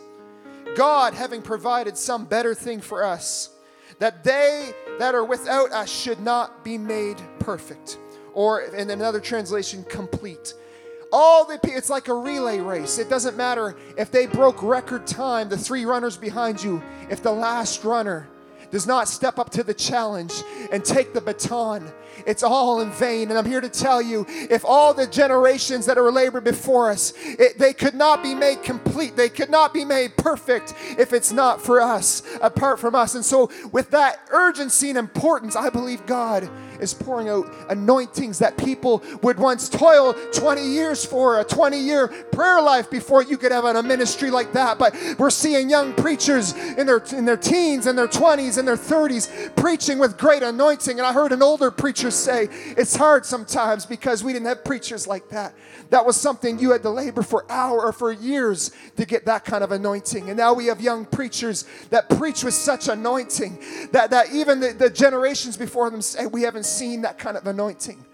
Speaker 1: God having provided some better thing for us, that they that are without us should not be made perfect. Or in another translation, complete. All the it's like a relay race. It doesn't matter if they broke record time, the three runners behind you, if the last runner does not step up to the challenge and take the baton, it's all in vain. And I'm here to tell you if all the generations that are labored before us, it, they could not be made complete, they could not be made perfect if it's not for us, apart from us. And so, with that urgency and importance, I believe God is pouring out anointings that people would once toil 20 years for, a 20 year prayer life before you could have a ministry like that. But we're seeing young preachers in their, in their teens and their 20s and their 30s preaching with great anointing. And I heard an older preacher say, It's hard sometimes because we didn't have preachers like that. That was something you had to labor for hours or for years to get that kind of anointing. And now we have young preachers that preach with such anointing that, that even the, the generations before them say, We haven't seen that kind of anointing.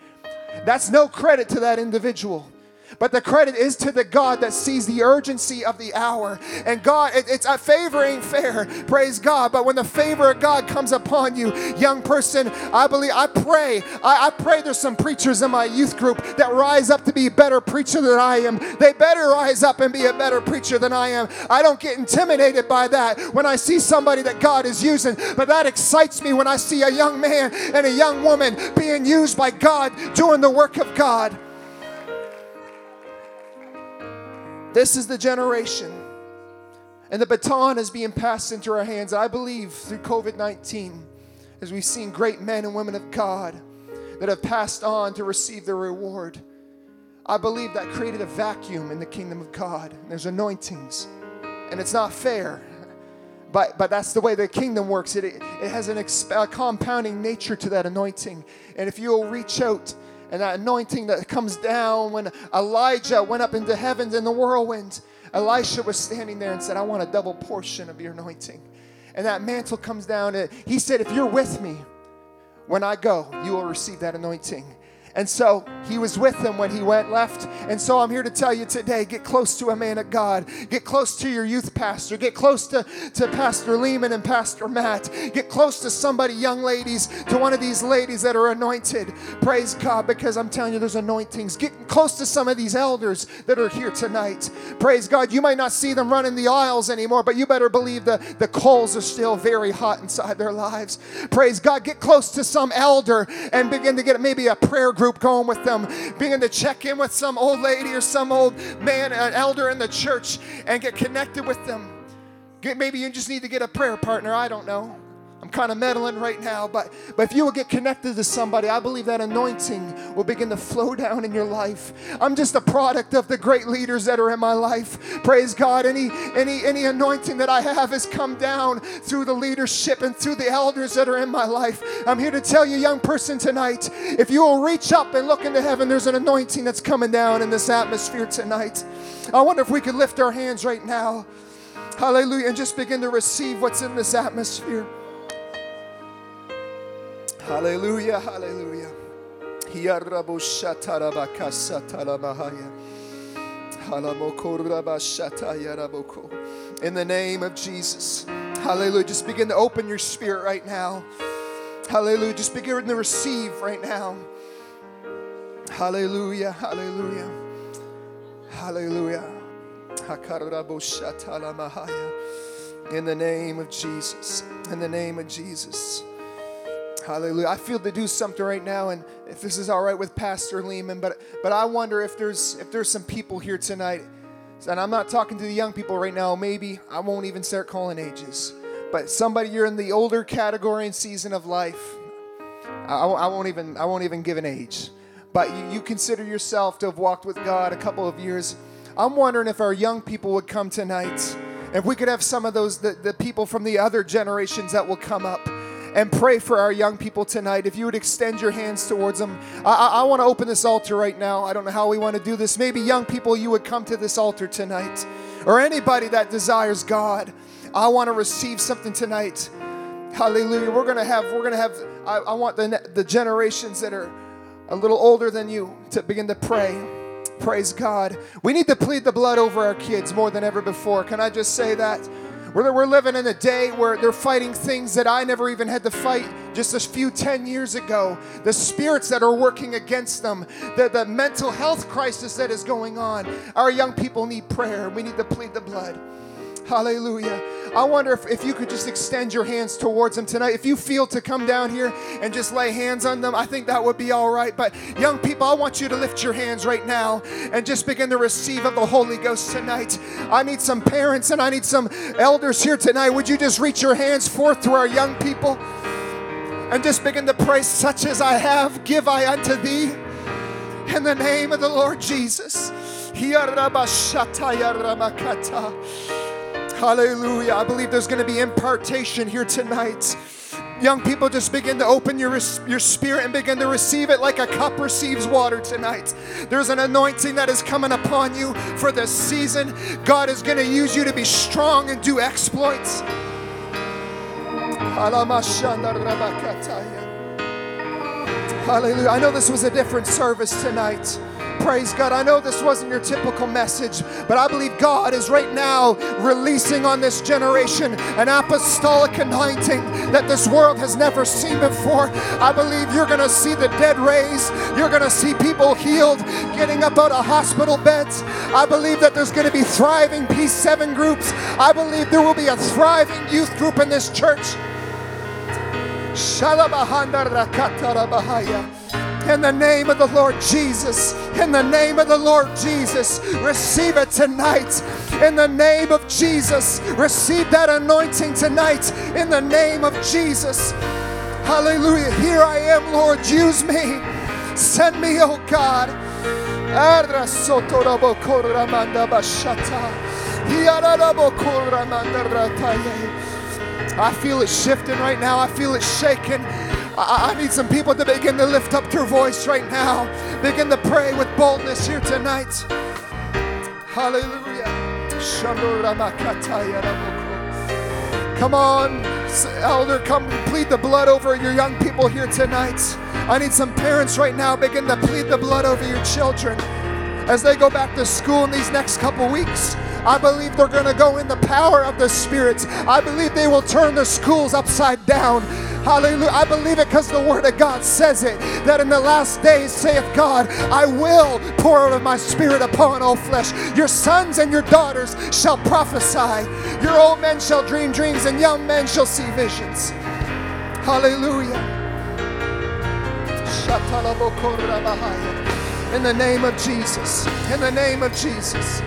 Speaker 1: That's no credit to that individual. But the credit is to the God that sees the urgency of the hour. And God, it, it's a favor ain't fair, praise God. But when the favor of God comes upon you, young person, I believe, I pray, I, I pray there's some preachers in my youth group that rise up to be a better preacher than I am. They better rise up and be a better preacher than I am. I don't get intimidated by that when I see somebody that God is using, but that excites me when I see a young man and a young woman being used by God doing the work of God. This is the generation. And the baton is being passed into our hands. I believe through COVID 19, as we've seen great men and women of God that have passed on to receive their reward, I believe that created a vacuum in the kingdom of God. There's anointings. And it's not fair, but, but that's the way the kingdom works. It, it has an exp- a compounding nature to that anointing. And if you'll reach out, and that anointing that comes down when Elijah went up into heavens in the whirlwind. Elisha was standing there and said, I want a double portion of your anointing. And that mantle comes down. And he said, If you're with me when I go, you will receive that anointing. And so he was with them when he went left. And so I'm here to tell you today get close to a man of God. Get close to your youth pastor. Get close to, to Pastor Lehman and Pastor Matt. Get close to somebody, young ladies, to one of these ladies that are anointed. Praise God, because I'm telling you, there's anointings. Get close to some of these elders that are here tonight. Praise God. You might not see them running the aisles anymore, but you better believe the, the coals are still very hot inside their lives. Praise God. Get close to some elder and begin to get maybe a prayer group going with them, being to check in with some old lady or some old man, an elder in the church, and get connected with them. Maybe you just need to get a prayer partner. I don't know. I'm kind of meddling right now, but, but if you will get connected to somebody, I believe that anointing will begin to flow down in your life. I'm just a product of the great leaders that are in my life. Praise God. Any, any, any anointing that I have has come down through the leadership and through the elders that are in my life. I'm here to tell you, young person, tonight, if you will reach up and look into heaven, there's an anointing that's coming down in this atmosphere tonight. I wonder if we could lift our hands right now. Hallelujah. And just begin to receive what's in this atmosphere. Hallelujah, hallelujah. In the name of Jesus. Hallelujah. Just begin to open your spirit right now. Hallelujah. Just begin to receive right now. Hallelujah. Hallelujah. Hallelujah. In the name of Jesus. In the name of Jesus. Hallelujah. I feel to do something right now, and if this is all right with Pastor Lehman, but but I wonder if there's if there's some people here tonight, and I'm not talking to the young people right now. Maybe I won't even start calling ages, but somebody you're in the older category and season of life. I, I won't even I won't even give an age, but you, you consider yourself to have walked with God a couple of years. I'm wondering if our young people would come tonight. If we could have some of those the, the people from the other generations that will come up and pray for our young people tonight. If you would extend your hands towards them, I, I, want to open this altar right now. I don't know how we want to do this. Maybe young people, you would come to this altar tonight, or anybody that desires God. I want to receive something tonight. Hallelujah. We're gonna have. We're gonna have. I, I want the the generations that are a little older than you to begin to pray. Praise God. We need to plead the blood over our kids more than ever before. Can I just say that? We're, we're living in a day where they're fighting things that I never even had to fight just a few 10 years ago. The spirits that are working against them, the, the mental health crisis that is going on. Our young people need prayer. We need to plead the blood. Hallelujah. I wonder if, if you could just extend your hands towards them tonight. If you feel to come down here and just lay hands on them, I think that would be all right. But young people, I want you to lift your hands right now and just begin to receive of the Holy Ghost tonight. I need some parents and I need some elders here tonight. Would you just reach your hands forth to our young people and just begin to pray, such as I have, give I unto thee. In the name of the Lord Jesus. Hallelujah. I believe there's going to be impartation here tonight. Young people, just begin to open your, your spirit and begin to receive it like a cup receives water tonight. There's an anointing that is coming upon you for this season. God is going to use you to be strong and do exploits. Hallelujah. I know this was a different service tonight. Praise God. I know this wasn't your typical message, but I believe God is right now releasing on this generation an apostolic anointing that this world has never seen before. I believe you're going to see the dead raised, you're going to see people healed, getting up out of hospital beds. I believe that there's going to be thriving P7 groups. I believe there will be a thriving youth group in this church. In the name of the Lord Jesus. In the name of the Lord Jesus. Receive it tonight. In the name of Jesus. Receive that anointing tonight. In the name of Jesus. Hallelujah. Here I am, Lord. Use me. Send me, oh God. I feel it shifting right now. I feel it shaking. I, I need some people to begin to lift up their voice right now. Begin to pray with boldness here tonight. Hallelujah. Come on, elder, come plead the blood over your young people here tonight. I need some parents right now begin to plead the blood over your children as they go back to school in these next couple weeks. I believe they're going to go in the power of the Spirit. I believe they will turn the schools upside down. Hallelujah. I believe it because the Word of God says it that in the last days, saith God, I will pour out of my Spirit upon all flesh. Your sons and your daughters shall prophesy. Your old men shall dream dreams, and young men shall see visions. Hallelujah. In the name of Jesus. In the name of Jesus.